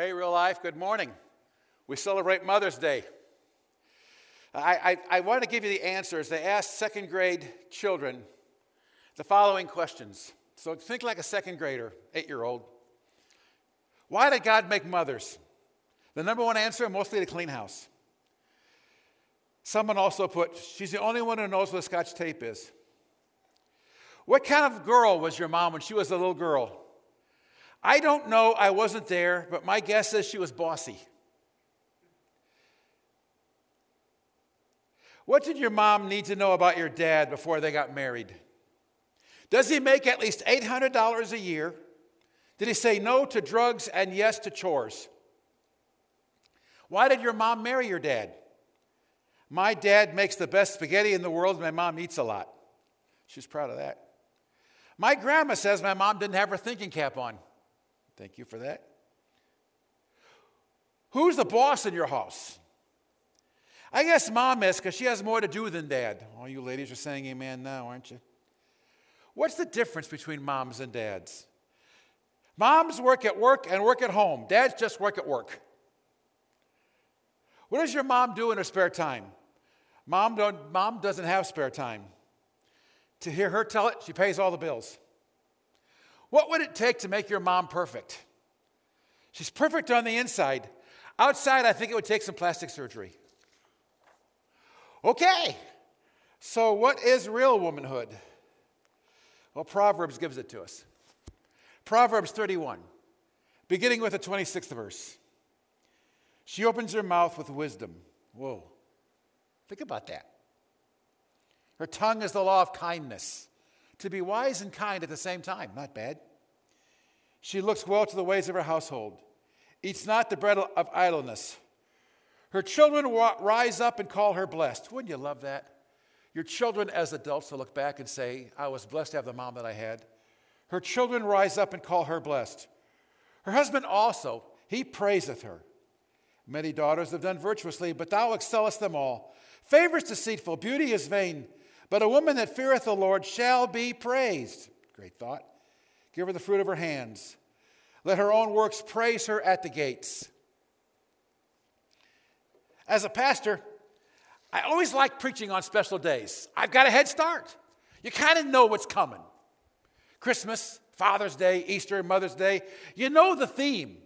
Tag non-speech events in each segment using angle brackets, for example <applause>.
Hey, real life, good morning. We celebrate Mother's Day. I, I, I want to give you the answers. They asked second grade children the following questions. So think like a second grader, eight year old. Why did God make mothers? The number one answer mostly to clean house. Someone also put, she's the only one who knows what scotch tape is. What kind of girl was your mom when she was a little girl? I don't know, I wasn't there, but my guess is she was bossy. What did your mom need to know about your dad before they got married? Does he make at least $800 a year? Did he say no to drugs and yes to chores? Why did your mom marry your dad? My dad makes the best spaghetti in the world, my mom eats a lot. She's proud of that. My grandma says my mom didn't have her thinking cap on. Thank you for that. Who's the boss in your house? I guess mom is because she has more to do than dad. All you ladies are saying amen now, aren't you? What's the difference between moms and dads? Moms work at work and work at home. Dads just work at work. What does your mom do in her spare time? Mom, don't, mom doesn't have spare time. To hear her tell it, she pays all the bills. What would it take to make your mom perfect? She's perfect on the inside. Outside, I think it would take some plastic surgery. Okay, so what is real womanhood? Well, Proverbs gives it to us. Proverbs 31, beginning with the 26th verse. She opens her mouth with wisdom. Whoa, think about that. Her tongue is the law of kindness to be wise and kind at the same time. Not bad. She looks well to the ways of her household, eats not the bread of idleness. Her children rise up and call her blessed. Wouldn't you love that? Your children, as adults, to look back and say, I was blessed to have the mom that I had. Her children rise up and call her blessed. Her husband also, he praiseth her. Many daughters have done virtuously, but thou excellest them all. Favor is deceitful, beauty is vain. But a woman that feareth the Lord shall be praised. Great thought. Give her the fruit of her hands. Let her own works praise her at the gates. As a pastor, I always like preaching on special days. I've got a head start. You kind of know what's coming Christmas, Father's Day, Easter, Mother's Day. You know the theme.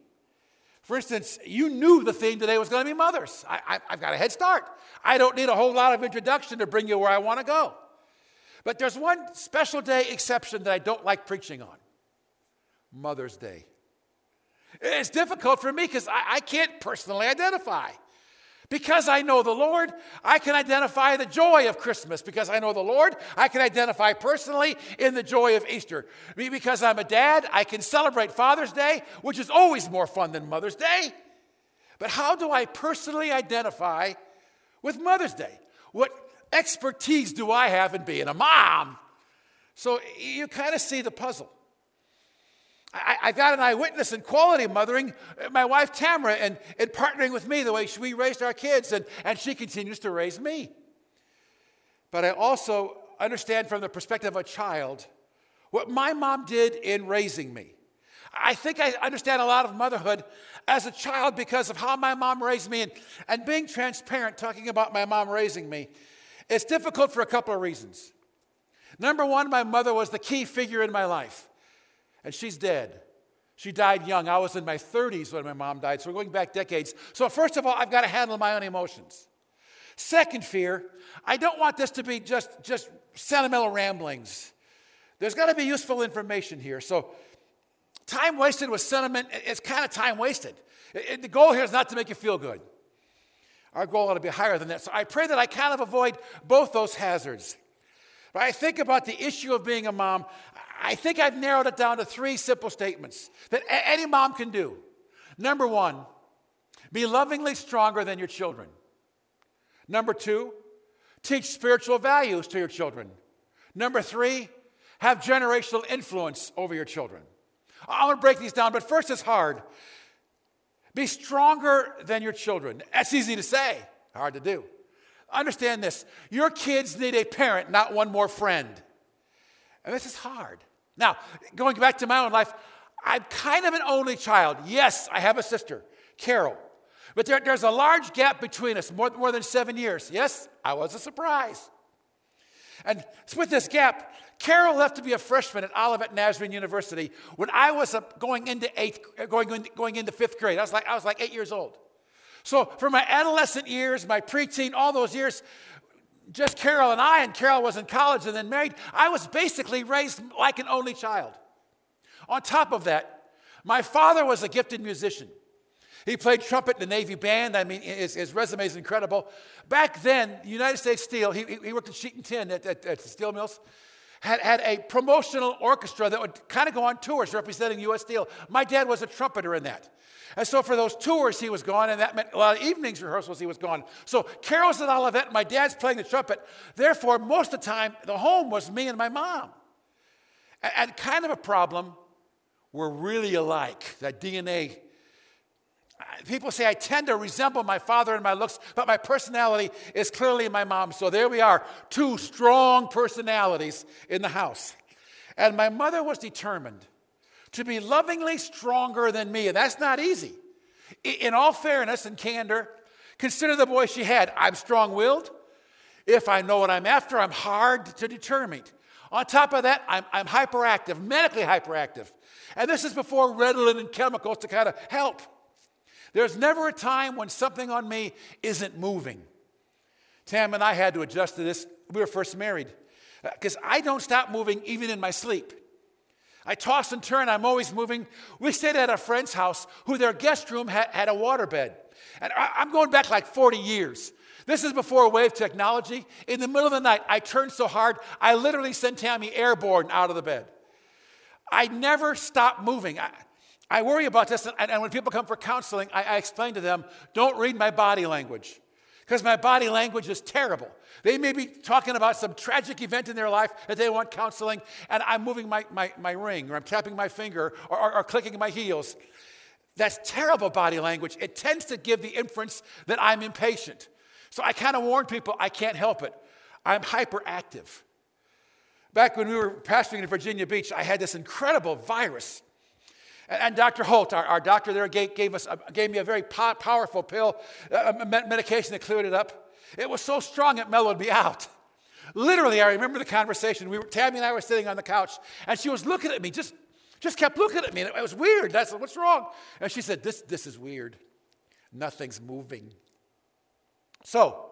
For instance, you knew the theme today was going to be mothers. I, have got a head start. I don't need a whole lot of introduction to bring you where I want to go. But there's one special day exception that I don't like preaching on Mother's Day. It's difficult for me because I, I can't personally identify. Because I know the Lord, I can identify the joy of Christmas. Because I know the Lord, I can identify personally in the joy of Easter. Because I'm a dad, I can celebrate Father's Day, which is always more fun than Mother's Day. But how do I personally identify with Mother's Day? What expertise do I have in being a mom? So you kind of see the puzzle. I, I got an eyewitness in quality mothering, my wife Tamara, and, and partnering with me the way we raised our kids, and, and she continues to raise me. But I also understand from the perspective of a child what my mom did in raising me. I think I understand a lot of motherhood as a child because of how my mom raised me and, and being transparent, talking about my mom raising me. It's difficult for a couple of reasons. Number one, my mother was the key figure in my life and she's dead. She died young. I was in my 30s when my mom died, so we're going back decades. So, first of all, I've got to handle my own emotions. Second fear, I don't want this to be just, just sentimental ramblings. There's got to be useful information here. So, time wasted with sentiment, it's kind of time wasted. It, the goal here is not to make you feel good. Our goal ought to be higher than that. So, I pray that I kind of avoid both those hazards. But I think about the issue of being a mom. I think I've narrowed it down to three simple statements that any mom can do. Number one, be lovingly stronger than your children. Number two, teach spiritual values to your children. Number three, have generational influence over your children. I'm gonna break these down, but first it's hard. Be stronger than your children. That's easy to say, hard to do. Understand this your kids need a parent, not one more friend. And this is hard. Now, going back to my own life, I'm kind of an only child. Yes, I have a sister, Carol. But there, there's a large gap between us, more, more than seven years. Yes, I was a surprise. And with this gap, Carol left to be a freshman at Olivet Nazarene University when I was going into eighth, going, going into fifth grade. I was like, I was like eight years old. So for my adolescent years, my preteen, all those years, just Carol and I, and Carol was in college and then married, I was basically raised like an only child. On top of that, my father was a gifted musician. He played trumpet in the Navy band. I mean, his, his resume is incredible. Back then, United States Steel, he, he worked at Sheet and Tin at, at, at steel mills, had, had a promotional orchestra that would kind of go on tours representing U.S. Steel. My dad was a trumpeter in that. And so for those tours, he was gone, and that meant a lot of evenings rehearsals, he was gone. So Carol's at Olivet, my dad's playing the trumpet. Therefore, most of the time, the home was me and my mom. And, and kind of a problem we're really alike. That DNA. People say I tend to resemble my father in my looks, but my personality is clearly my mom. So there we are, two strong personalities in the house. And my mother was determined to be lovingly stronger than me, and that's not easy. In all fairness and candor, consider the boy she had. I'm strong willed. If I know what I'm after, I'm hard to determine. On top of that, I'm, I'm hyperactive, medically hyperactive. And this is before Ritalin and chemicals to kind of help. There's never a time when something on me isn't moving. Tam and I had to adjust to this. We were first married because uh, I don't stop moving even in my sleep. I toss and turn, I'm always moving. We stayed at a friend's house who their guest room had, had a waterbed. And I, I'm going back like 40 years. This is before wave technology. In the middle of the night, I turned so hard, I literally sent Tammy airborne out of the bed. I never stop moving. I, I worry about this, and, and, when people come for counseling, I, I explain to them don't read my body language because my body language is terrible. They may be talking about some tragic event in their life that they want counseling, and I'm moving my, my, my ring, or I'm tapping my finger, or, or, or clicking my heels. That's terrible body language. It tends to give the inference that I'm impatient. So I kind of warn people I can't help it. I'm hyperactive. Back when we were pastoring in Virginia Beach, I had this incredible virus. And, Dr. Holt, our, our, doctor there, gave, gave, us, gave me a very po- powerful pill, uh, uh, a medication that cleared it up. It was so strong it mellowed me out. Literally, I remember the conversation. We were, Tammy and I were sitting on the couch, and she was looking at me, just, just kept looking at me. And it, it was weird. I said, What's wrong? And she said, This, this is weird. Nothing's moving. So,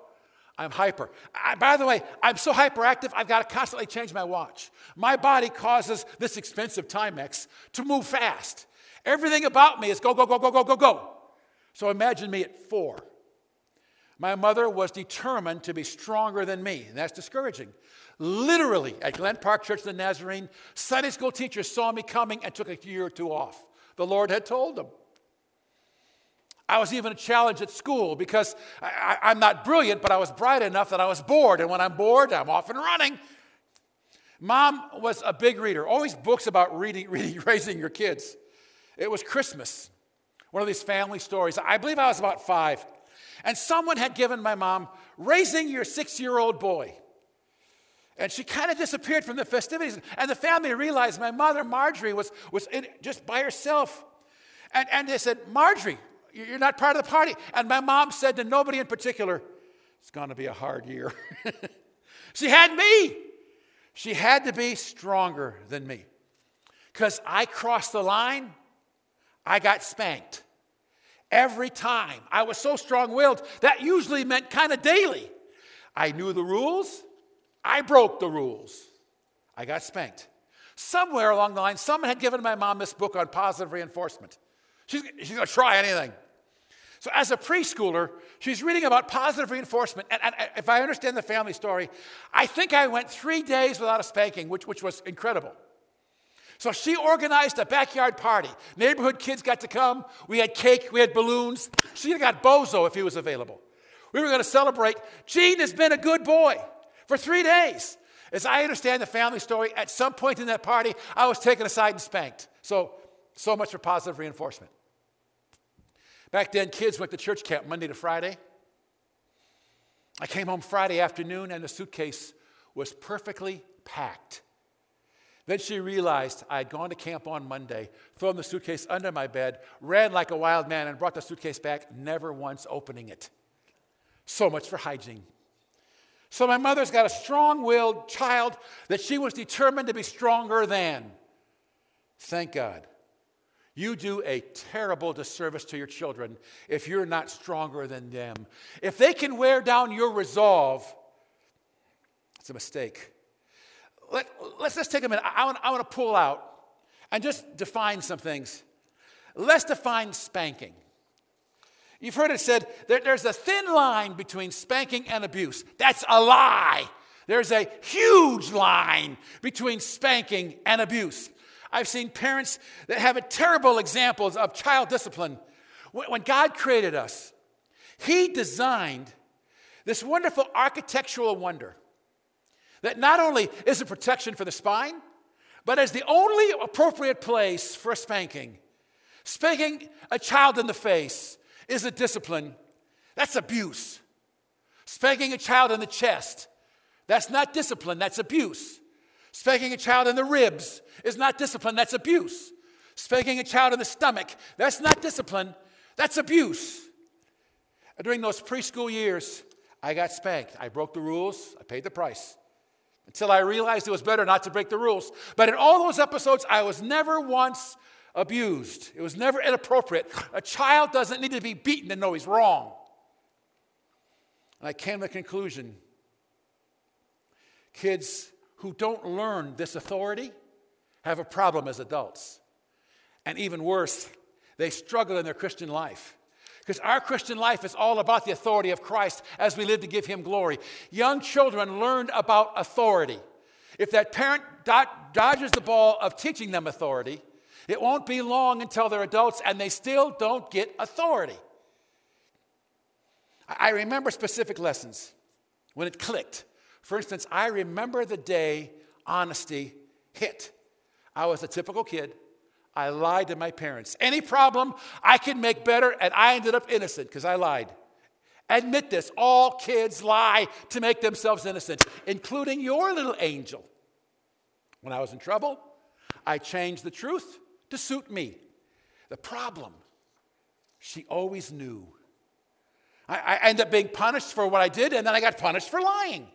I'm hyper. I, by the way, I'm so hyperactive, I've got to constantly change my watch. My body causes this expensive Timex to move fast. Everything about me is go, go, go, go, go, go, go. So imagine me at four. My mother was determined to be stronger than me, and that's discouraging. Literally, at Glen Park Church of the Nazarene, Sunday school teachers saw me coming and took a year or two off. The Lord had told them. I was even a challenge at school because I, am not brilliant, but I was bright enough that I was bored. And when I'm bored, I'm off and running. Mom was a big reader, always books about reading, <laughs> reading, raising your kids. It was Christmas, one of these family stories. I believe I was about five. And someone had given my mom Raising Your Six Year Old Boy. And she kind of disappeared from the festivities. And the family realized my mother, Marjorie, was, was in, just by herself. And, and they said, Marjorie, you're not part of the party. And my mom said to nobody in particular, It's going to be a hard year. <laughs> she had me. She had to be stronger than me. Because I crossed the line, I got spanked. Every time. I was so strong willed, that usually meant kind of daily. I knew the rules, I broke the rules. I got spanked. Somewhere along the line, someone had given my mom this book on positive reinforcement. She's, she's going to try anything. So, as a preschooler, she's reading about positive reinforcement. And, and, if I understand the family story, I think I went three days without a spanking, which, which was incredible. So, she organized a backyard party. Neighborhood kids got to come. We had cake, we had balloons. She got Bozo if he was available. We were going to celebrate. Gene has been a good boy for three days. As I understand the family story, at some point in that party, I was taken aside and spanked. So, so much for positive reinforcement. Back then, kids went to church camp Monday to Friday. I came home Friday afternoon and the suitcase was perfectly packed. Then she realized I had gone to camp on Monday, thrown the suitcase under my bed, ran like a wild man, and brought the suitcase back, never once opening it. So much for hygiene. So my mother's got a strong willed child that she was determined to be stronger than. Thank God. You do a terrible disservice to your children if you're not stronger than them. If they can wear down your resolve, it's a mistake. Let, us just take a minute. I want, I want to pull out and just define some things. Let's define spanking. You've heard it said there, there's a thin line between spanking and abuse. That's a lie. There's a huge line between spanking and abuse. I've seen parents that have terrible examples of child discipline. When God created us, He designed this wonderful architectural wonder that not only is a protection for the spine, but is the only appropriate place for spanking. Spanking a child in the face is a discipline, that's abuse. Spanking a child in the chest, that's not discipline, that's abuse. Spanking a child in the ribs is not discipline, that's abuse. Spanking a child in the stomach, that's not discipline, that's abuse. During those preschool years, I got spanked. I broke the rules, I paid the price until I realized it was better not to break the rules. But in all those episodes, I was never once abused. It was never inappropriate. A child doesn't need to be beaten to know he's wrong. And I came to the conclusion kids who don't learn this authority have a problem as adults. And even worse, they struggle in their Christian life. Because our Christian life is all about the authority of Christ as we live to give Him glory. Young children learn about authority. If that parent dodges the ball of teaching them authority, it won't be long until they're adults and they still don't get authority. I remember specific lessons when it clicked. For instance, I remember the day honesty hit. I was a typical kid. I lied to my parents. Any problem I could make better, and I ended up innocent because I lied. Admit this all kids lie to make themselves innocent, including your little angel. When I was in trouble, I changed the truth to suit me. The problem, she always knew. I, I ended up being punished for what I did, and then I got punished for lying.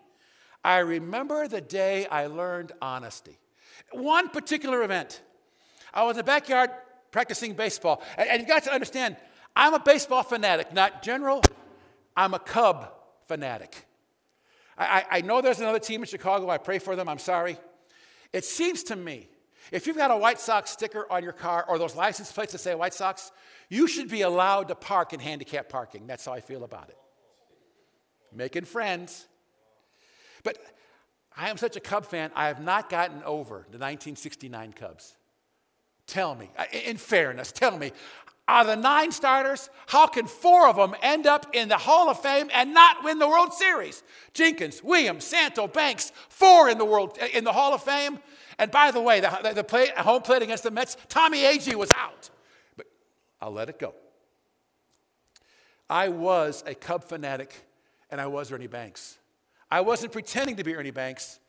I remember the day I learned honesty. One particular event. I was in the backyard practicing baseball. And, and you got to understand, I'm a baseball fanatic, not general. I'm a Cub fanatic. I, I, know there's another team in Chicago. I pray for them. I'm sorry. It seems to me, if you've got a White Sox sticker on your car or those license plates that say White Sox, you should be allowed to park in handicap parking. That's how I feel about it. Making friends. But I am such a Cub fan, I have not gotten over the 1969 Cubs. Tell me, in fairness, tell me, are the nine starters, how can four of them end up in the Hall of Fame and not win the World Series? Jenkins, Williams, Santo, Banks, four in the World eh, in the Hall of Fame. And by the way, the, the play, home plate against the Mets, Tommy Agee was out. But I'll let it go. I was a Cub fanatic, and I was Ernie Banks. I wasn't pretending to be Ernie Banks.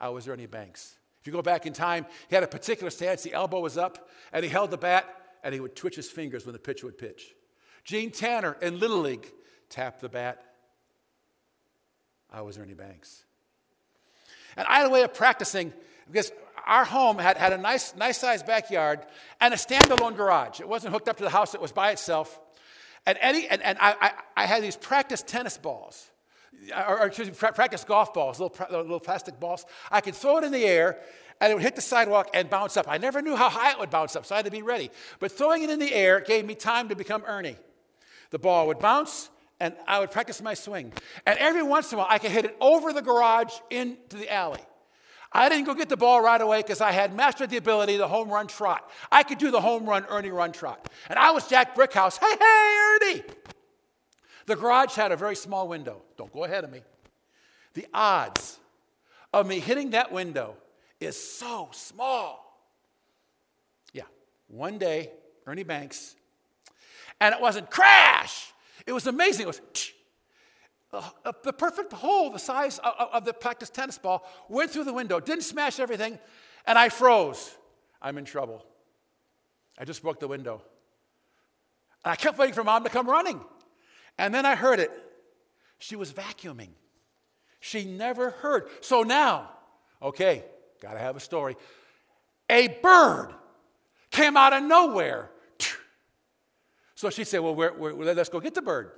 I was Ernie Banks. If you go back in time, he had a particular stance. The elbow was up, and he held the bat, and he would twitch his fingers when the pitcher would pitch. Gene Tanner in Little League tapped the bat. I was Ernie Banks. And I had a way of practicing because our home had, had a nice, nice sized backyard and a standalone garage. It wasn't hooked up to the house, it was by itself. And, Eddie, and, and I, I, I had these practice tennis balls or, or excuse me, practice golf balls, little, little plastic balls. I could throw it in the air and it would hit the sidewalk and bounce up. I never knew how high it would bounce up, so I had to be ready. But throwing it in the air gave me time to become Ernie. The ball would bounce and I would practice my swing. And every once in a while, I could hit it over the garage into the alley. I didn't go get the ball right away because I had mastered the ability, the home run trot. I could do the home run Ernie run trot. And I was Jack Brickhouse. Hey, hey, Ernie! The garage had a very small window. Don't go ahead of me. The odds of me hitting that window is so small. Yeah, one day, Ernie Banks, and it wasn't crash. It was amazing. It was uh, the perfect hole, the size of, of the practice tennis ball, went through the window, didn't smash everything, And I froze. I'm in trouble. I just broke the window. And I kept waiting for mom to come running. And then I heard it. She was vacuuming. She never heard. So now, okay, gotta have a story. A bird came out of nowhere. So she said, Well, we're, we're, let's go get the bird.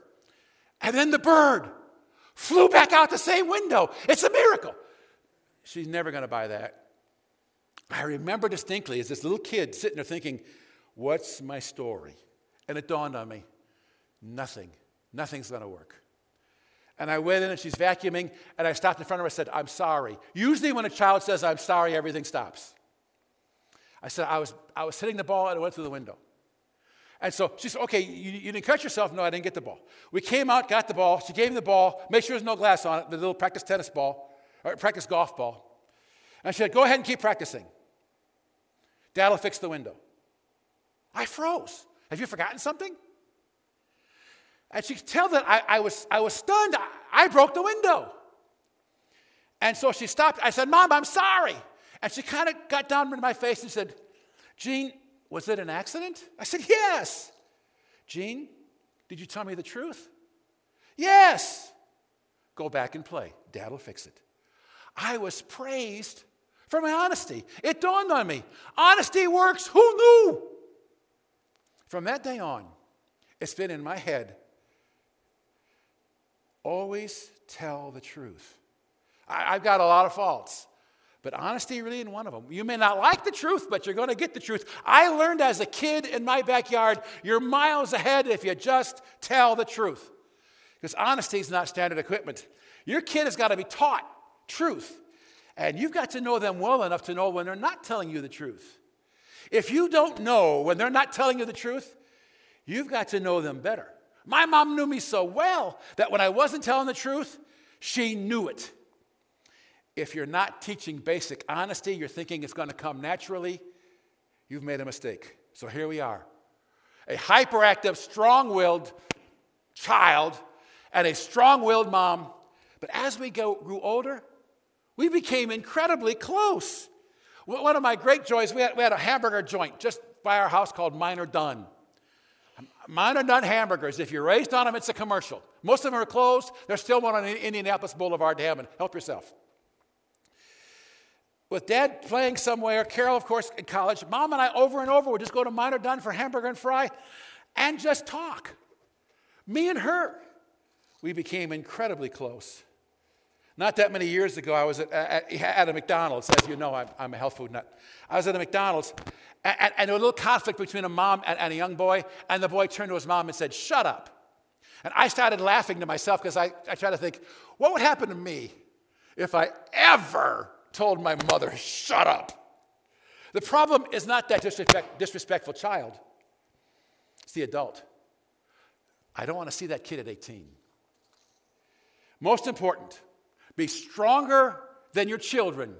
And then the bird flew back out the same window. It's a miracle. She's never to buy that. I remember distinctly as this little kid sitting there thinking, What's my story? And it dawned on me nothing. Nothing's going to work. And I went in and she's vacuuming, and I stopped in front of her and said, I'm sorry. Usually, when a child says, I'm sorry, everything stops. I said, I was, I was hitting the ball and it went through the window. And so she said, Okay, you, you, didn't cut yourself? No, I didn't get the ball. We came out, got the ball. She gave me the ball, make sure there's no glass on it, the little practice tennis ball, or practice golf ball. And she said, Go ahead and keep practicing. Dad will fix the window. I froze. Have you forgotten something? And she could tell that I, I was, I was stunned. I, I broke the window. And so she stopped. I said, Mom, I'm sorry. And she kind of got down into my face and said, Gene, was it an accident? I said, Yes. Gene, did you tell me the truth? Yes. Go back and play. Dad will fix it. I was praised for my honesty. It dawned on me honesty works. Who knew? From that day on, it's been in my head always tell the truth. I, have got a lot of faults, but honesty really isn't one of them. You may not like the truth, but you're going to get the truth. I learned as a kid in my backyard, you're miles ahead if you just tell the truth. Because honesty is not standard equipment. Your kid has got to be taught truth. And you've got to know them well enough to know when they're not telling you the truth. If you don't know when they're not telling you the truth, you've got to know them better. My mom knew me so well that when I wasn't telling the truth, she knew it. If you're not teaching basic honesty, you're thinking it's going to come naturally, you've made a mistake. So here we are a hyperactive, strong willed child and a strong willed mom. But as we grew older, we became incredibly close. One of my great joys, we had, we had a hamburger joint just by our house called Miner Dunn. Miner Dunn hamburgers, if you're raised on them, it's a commercial. Most of them are closed. There's still one on Indianapolis Boulevard to Hammond. Help yourself. With dad playing somewhere, Carol, of course, in college, mom and I over and over would just go to Miner Dunn for hamburger and fry and just talk. Me and her. We became incredibly close. Not that many years ago, I was at, at, at a McDonald's. As you know, I'm, I'm, a health food nut. I was at a McDonald's, and, and, there was a little conflict between a mom and, and, a young boy, and the boy turned to his mom and said, Shut up. And I started laughing to myself because I, I tried to think, what would happen to me if I ever told my mother, Shut up? The problem is not that disrespect, disrespectful child, it's the adult. I don't want to see that kid at 18. Most important, be stronger than your children.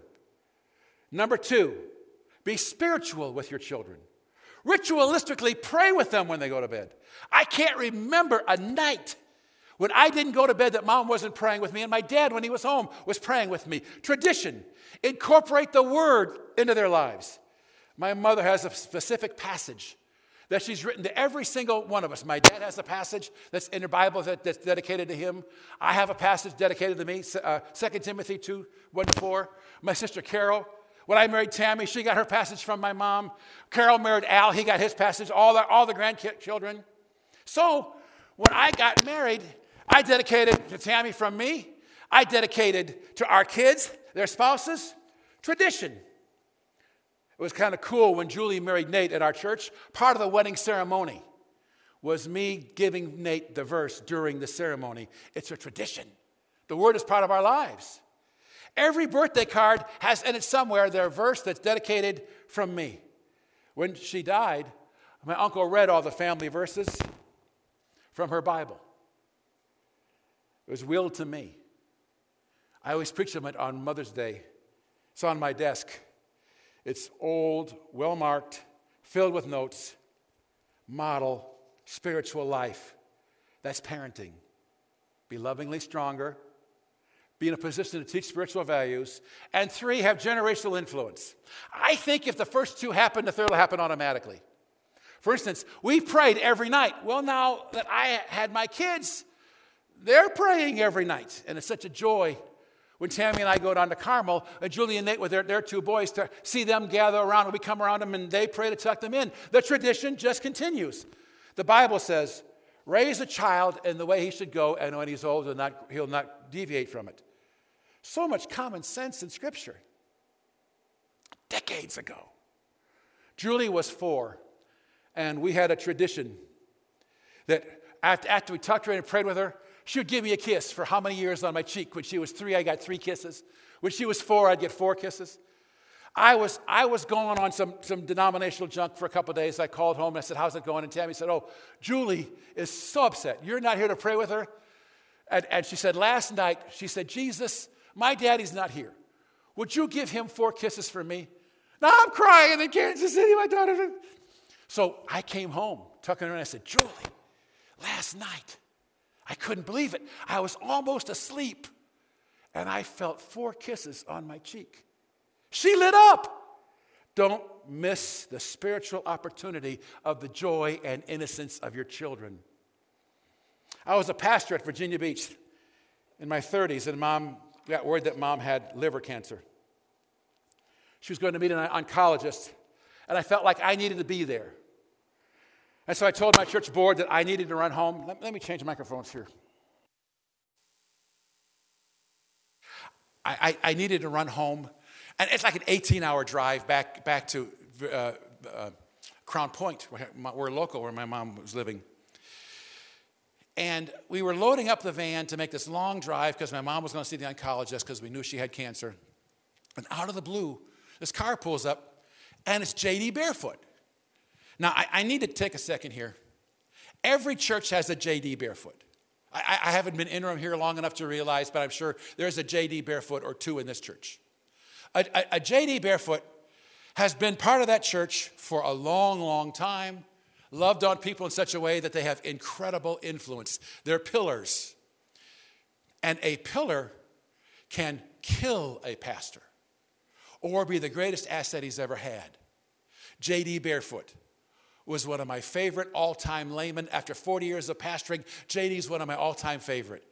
Number two, be spiritual with your children. Ritualistically, pray with them when they go to bed. I can't remember a night when I didn't go to bed that mom wasn't praying with me, and my dad, when he was home, was praying with me. Tradition, incorporate the word into their lives. My mother has a specific passage that she's written to every single one of us. My dad has a passage that's in the Bible that, that's dedicated to him. I have a passage dedicated to me, uh, 2 Timothy 2 1 to 4. My sister Carol, when I married Tammy, she got her passage from my mom. Carol married Al, he got his passage, all the, all the grandchildren. So when I got married, I dedicated to Tammy from me, I dedicated to our kids, their spouses, tradition. It was kind of cool when Julie married Nate at our church. Part of the wedding ceremony was me giving Nate the verse during the ceremony. It's a tradition. The word is part of our lives. Every birthday card has in it somewhere their verse that's dedicated from me. When she died, my uncle read all the family verses from her Bible. It was willed to me. I always preach them on Mother's Day. It's on my desk. It's old, well marked, filled with notes. Model spiritual life. That's parenting. Be lovingly stronger, be in a position to teach spiritual values, and three, have generational influence. I think if the first two happen, the third will happen automatically. For instance, we prayed every night. Well, now that I had my kids, they're praying every night, and it's such a joy when Tammy and I go down to Carmel, and Julie and Nate with their, their two boys to see them gather around, and we come around them and they pray to tuck them in. The tradition just continues. The Bible says, raise a child in the way he should go, and when he's old, he'll not, he'll not deviate from it. So much common sense in Scripture. Decades ago. Julie was four, and we had a tradition that after, after we tucked her in and prayed with her, she would give me a kiss for how many years on my cheek? When she was three, I got three kisses. When she was four, I'd get four kisses. I was, I was going on some, some denominational junk for a couple days. I called home and I said, How's it going? And Tammy said, Oh, Julie is so upset. You're not here to pray with her? And, and she said, Last night, she said, Jesus, my daddy's not here. Would you give him four kisses for me? Now I'm crying in Kansas City, my daughter. So I came home, tucking her in. I said, Julie, last night, I couldn't believe it. I was almost asleep, and I felt four kisses on my cheek. She lit up. Don't miss the spiritual opportunity of the joy and innocence of your children. I was a pastor at Virginia Beach in my 30s, and mom got word that mom had liver cancer. She was going to meet an oncologist, and I felt like I needed to be there. And so I told my church board that I needed to run home. Let, let me change the microphones here. I, I, I, needed to run home. And it's like an 18 hour drive back, back to uh, uh, Crown Point, where we're local, where my mom was living. And we were loading up the van to make this long drive because my mom was going to see the oncologist because we knew she had cancer. And out of the blue, this car pulls up, and it's JD Barefoot. Now, I, I, need to take a second here. Every church has a JD barefoot. I, I haven't been interim here long enough to realize, but I'm sure there's a JD barefoot or two in this church. A, a, a JD barefoot has been part of that church for a long, long time, loved on people in such a way that they have incredible influence. They're pillars. And a pillar can kill a pastor or be the greatest asset he's ever had. JD Barefoot was one of my favorite all time laymen. After 40 years of pastoring, JD's one of my all time favorite.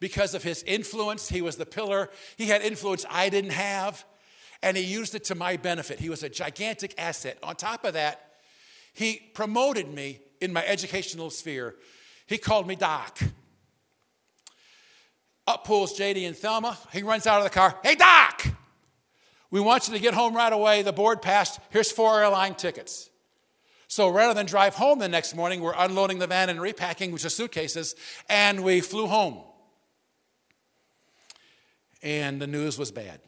Because of his influence, he was the pillar. He had influence I didn't have, and he used it to my benefit. He was a gigantic asset. On top of that, he promoted me in my educational sphere. He called me Doc. Up pulls JD and Thelma. He runs out of the car. Hey, Doc! We want you to get home right away. The board passed. Here's four airline tickets. So rather than drive home the next morning, we're unloading the van and repacking, which are suitcases, and we flew home. And the news was bad.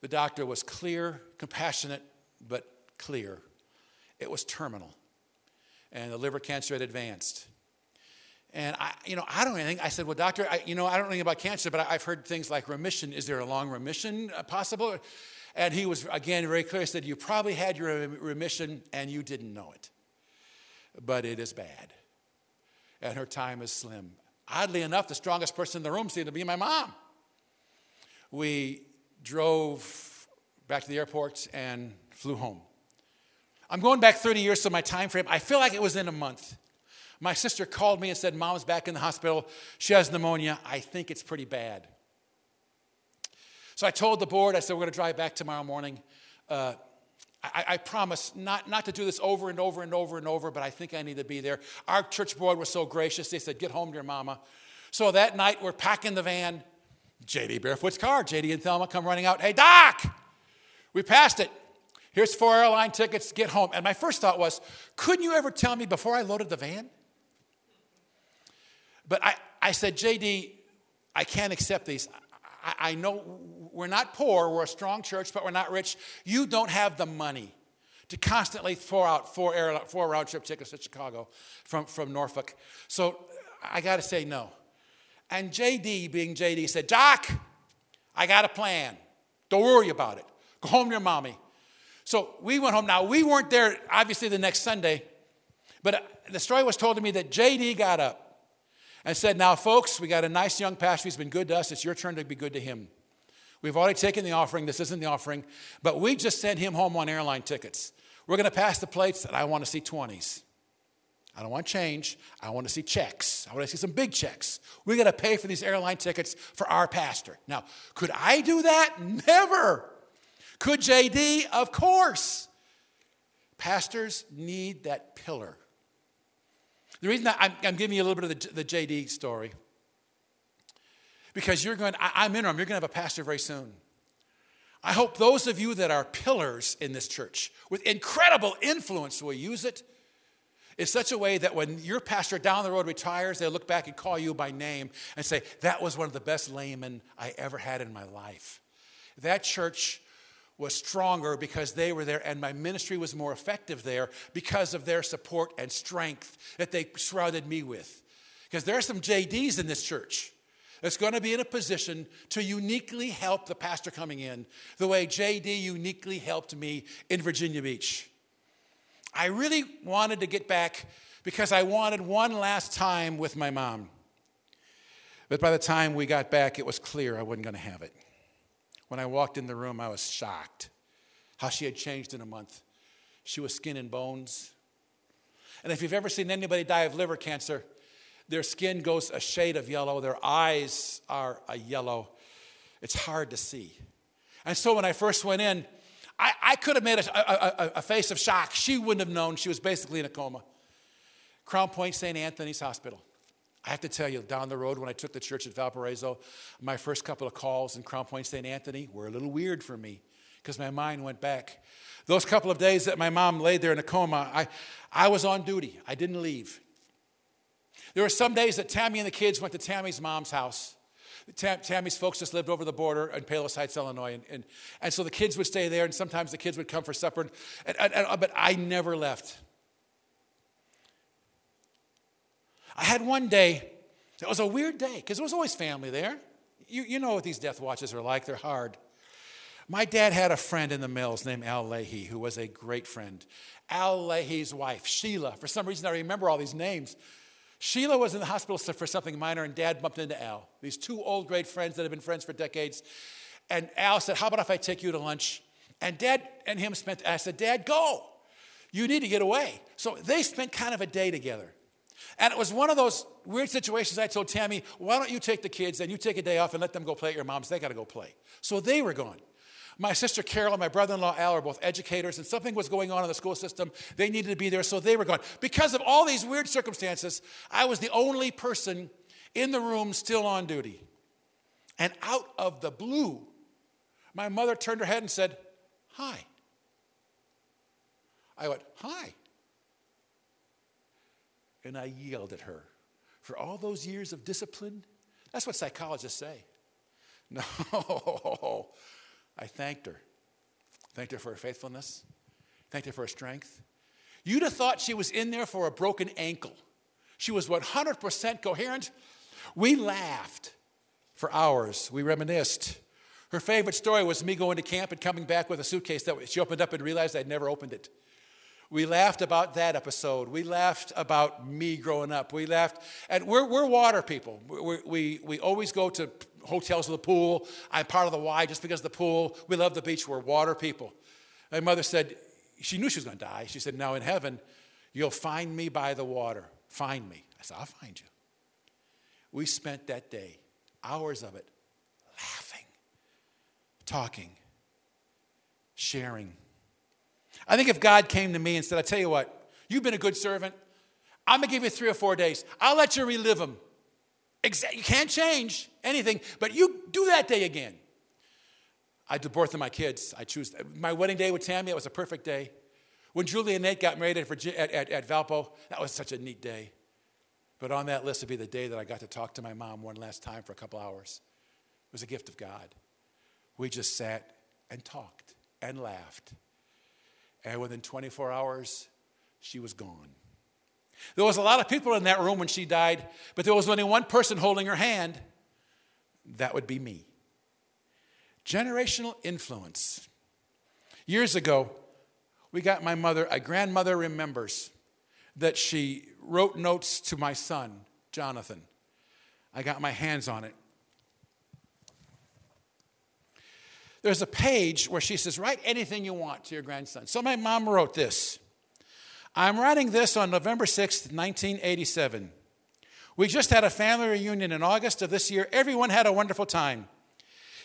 The doctor was clear, compassionate, but clear. It was terminal. And the liver cancer had advanced. And I, you know, I don't anything. I said, well, doctor, I, you know, I don't know anything about cancer, but I've heard things like remission. Is there a long remission uh, possible? And he was, again, very clear. He said, You probably had your remission and you didn't know it. But it is bad. And her time is slim. Oddly enough, the strongest person in the room seemed to be my mom. We drove back to the airport and flew home. I'm going back 30 years to my time frame. I feel like it was in a month. My sister called me and said, Mom's back in the hospital. She has pneumonia. I think it's pretty bad. So I told the board, I said, we're going to drive back tomorrow morning. Uh, I, I, promise not, not to do this over and over and over and over, but I think I need to be there. Our church board was so gracious. They said, Get home to your mama. So that night, we're packing the van. JD Barefoot's car. JD and Thelma come running out. Hey, Doc! We passed it. Here's four airline tickets. Get home. And my first thought was, Couldn't you ever tell me before I loaded the van? But I, I said, JD, I can't accept these. I, I know we're not poor, we're a strong church, but we're not rich. You don't have the money to constantly throw out four, air, four round trip tickets to Chicago from, from Norfolk. So I got to say no. And JD, being JD, said, Doc, I got a plan. Don't worry about it. Go home to your mommy. So we went home. Now, we weren't there, obviously, the next Sunday, but uh, the story was told to me that JD got up and said, Now, folks, we got a nice young pastor. He's been good to us. It's your turn to be good to him. We've already taken the offering. This isn't the offering, but we just sent him home on airline tickets. We're going to pass the plates, and I want to see 20s. I don't want change. I want to see checks. I want to see some big checks. We're going to pay for these airline tickets for our pastor. Now, could I do that? Never. Could JD? Of course. Pastors need that pillar. The reason I'm, I'm, giving you a little bit of the, the JD story, because you're going, I, am interim, you're going to have a pastor very soon. I hope those of you that are pillars in this church with incredible influence will use it in such a way that when your pastor down the road retires, they'll look back and call you by name and say, That was one of the best laymen I ever had in my life. That church was stronger because they were there, and my ministry was more effective there because of their support and strength that they surrounded me with. Because there are some JDs in this church that's going to be in a position to uniquely help the pastor coming in the way JD uniquely helped me in Virginia Beach. I really wanted to get back because I wanted one last time with my mom. But by the time we got back, it was clear I wasn't going to have it. When I walked in the room, I was shocked how she had changed in a month. She was skin and bones. And if you've ever seen anybody die of liver cancer, their skin goes a shade of yellow, their eyes are a yellow. It's hard to see. And so when I first went in, I, I could have made a, a, a, face of shock. She wouldn't have known. She was basically in a coma. Crown Point St. Anthony's Hospital. I have to tell you, down the road when I took the church at Valparaiso, my first couple of calls in Crown Point St. Anthony were a little weird for me because my mind went back. Those couple of days that my mom laid there in a coma, I, I was on duty. I didn't leave. There were some days that Tammy and the kids went to Tammy's mom's house. Tam, Tammy's folks just lived over the border in Palos Heights, Illinois. And, and, and, so the kids would stay there, and sometimes the kids would come for supper. And, and, uh, but I never left. I had one day, it was a weird day because there was always family there. You, you know what these death watches are like, they're hard. My dad had a friend in the mills named Al Leahy, who was a great friend. Al Leahy's wife, Sheila, for some reason I remember all these names. Sheila was in the hospital for something minor, and dad bumped into Al. These two old great friends that had been friends for decades. And Al said, How about if I take you to lunch? And dad and him spent, I said, Dad, go. You need to get away. So they spent kind of a day together. And it was one of those weird situations I told Tammy, why don't you take the kids and you take a day off and let them go play at your mom's? They got to go play. So they were gone. My sister Carol and my brother in law Al are both educators, and something was going on in the school system. They needed to be there, so they were gone. Because of all these weird circumstances, I was the only person in the room still on duty. And out of the blue, my mother turned her head and said, Hi. I went, Hi. And I yelled at her. For all those years of discipline, that's what psychologists say. <laughs> No, I thanked her. Thanked her for her faithfulness. Thanked her for her strength. You'd have thought she was in there for a broken ankle. She was 100% coherent. We laughed for hours. We reminisced. Her favorite story was me going to camp and coming back with a suitcase that she opened up and realized I'd never opened it. We laughed about that episode. We laughed about me growing up. We laughed, and we're, we're water people. We, we, we always go to hotels with a pool. I'm part of the Y just because of the pool. We love the beach. We're water people. My mother said, she knew she was going to die. She said, Now in heaven, you'll find me by the water. Find me. I said, I'll find you. We spent that day, hours of it, laughing, talking, sharing I think if God came to me and said, I tell you what, you've been a good servant. I'm going to give you three or four days. I'll let you relive them. You can't change anything, but you do that day again. I did birth of my kids. I choose my wedding day with Tammy. It was a perfect day. When Julie and Nate got married at, at, at, at Valpo, that was such a neat day. But on that list would be the day that I got to talk to my mom one last time for a couple hours. It was a gift of God. We just sat and talked and laughed and within 24 hours, she was gone. There was a lot of people in that room when she died, but there was only one person holding her hand. That would be me. Generational influence. Years ago, we got my mother, a grandmother remembers that she wrote notes to my son, Jonathan. I got my hands on it. There's a page where she says, Write anything you want to your grandson. So my mom wrote this. I'm writing this on November 6th, 1987. We just had a family reunion in August of this year. Everyone had a wonderful time.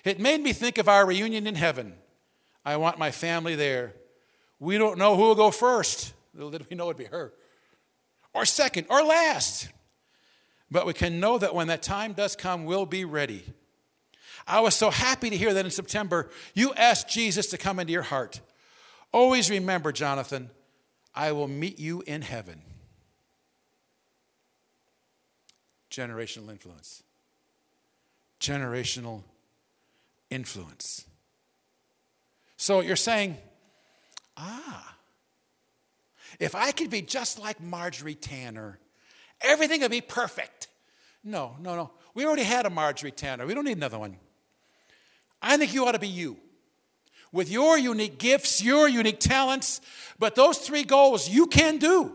It made me think of our reunion in heaven. I want my family there. We don't know who will go first. Little did we know it'd be her. Or second, or last. But we can know that when that time does come, we'll be ready. I was so happy to hear that in September you asked Jesus to come into your heart. Always remember, Jonathan, I will meet you in heaven. Generational influence. Generational influence. So you're saying, ah, if I could be just like Marjorie Tanner, everything would be perfect. No, no, no. We already had a Marjorie Tanner. We don't need another one. I think you ought to be you with your unique gifts, your unique talents. But those three goals you can do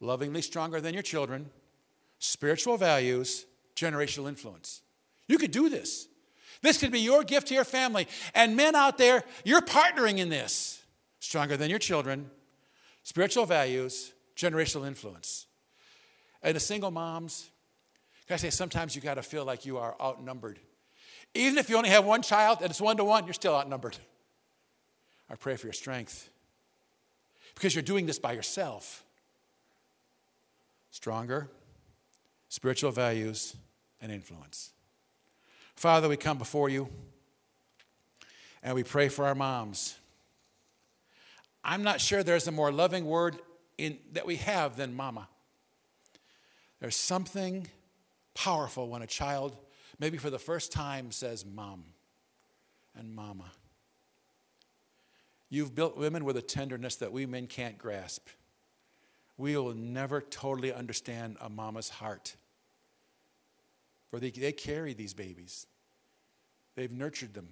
lovingly stronger than your children, spiritual values, generational influence. You could do this. This could be your gift to your family. And men out there, you're partnering in this. Stronger than your children, spiritual values, generational influence. And the single moms, can I say sometimes you got to feel like you are outnumbered even if you only have one child and it's one to one, you're still outnumbered. I pray for your strength because you're doing this by yourself. Stronger spiritual values and influence. Father, we come before you and we pray for our moms. I'm not sure there's a more loving word in, that we have than mama. There's something powerful when a child maybe for the first time says mom and mama. You've built women with a tenderness that we men can't grasp. We will never totally understand a mama's heart. For they, they carry these babies, they've nurtured them.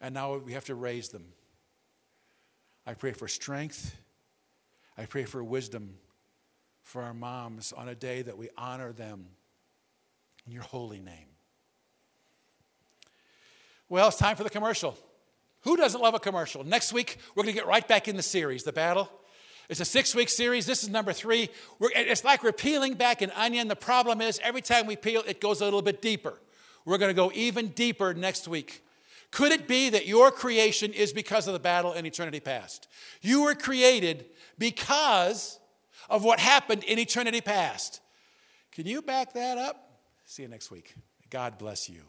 And now we have to raise them. I pray for strength. I pray for wisdom for our moms on a day that we honor them in your holy name. Well, it's time for the commercial. Who doesn't love a commercial? Next week, we're going to get right back in the series, The Battle. It's a six week series. This is number three. We're, it's like we're peeling back an onion. The problem is, every time we peel, it goes a little bit deeper. We're going to go even deeper next week. Could it be that your creation is because of the battle in eternity past? You were created because of what happened in eternity past. Can you back that up? See you next week. God bless you.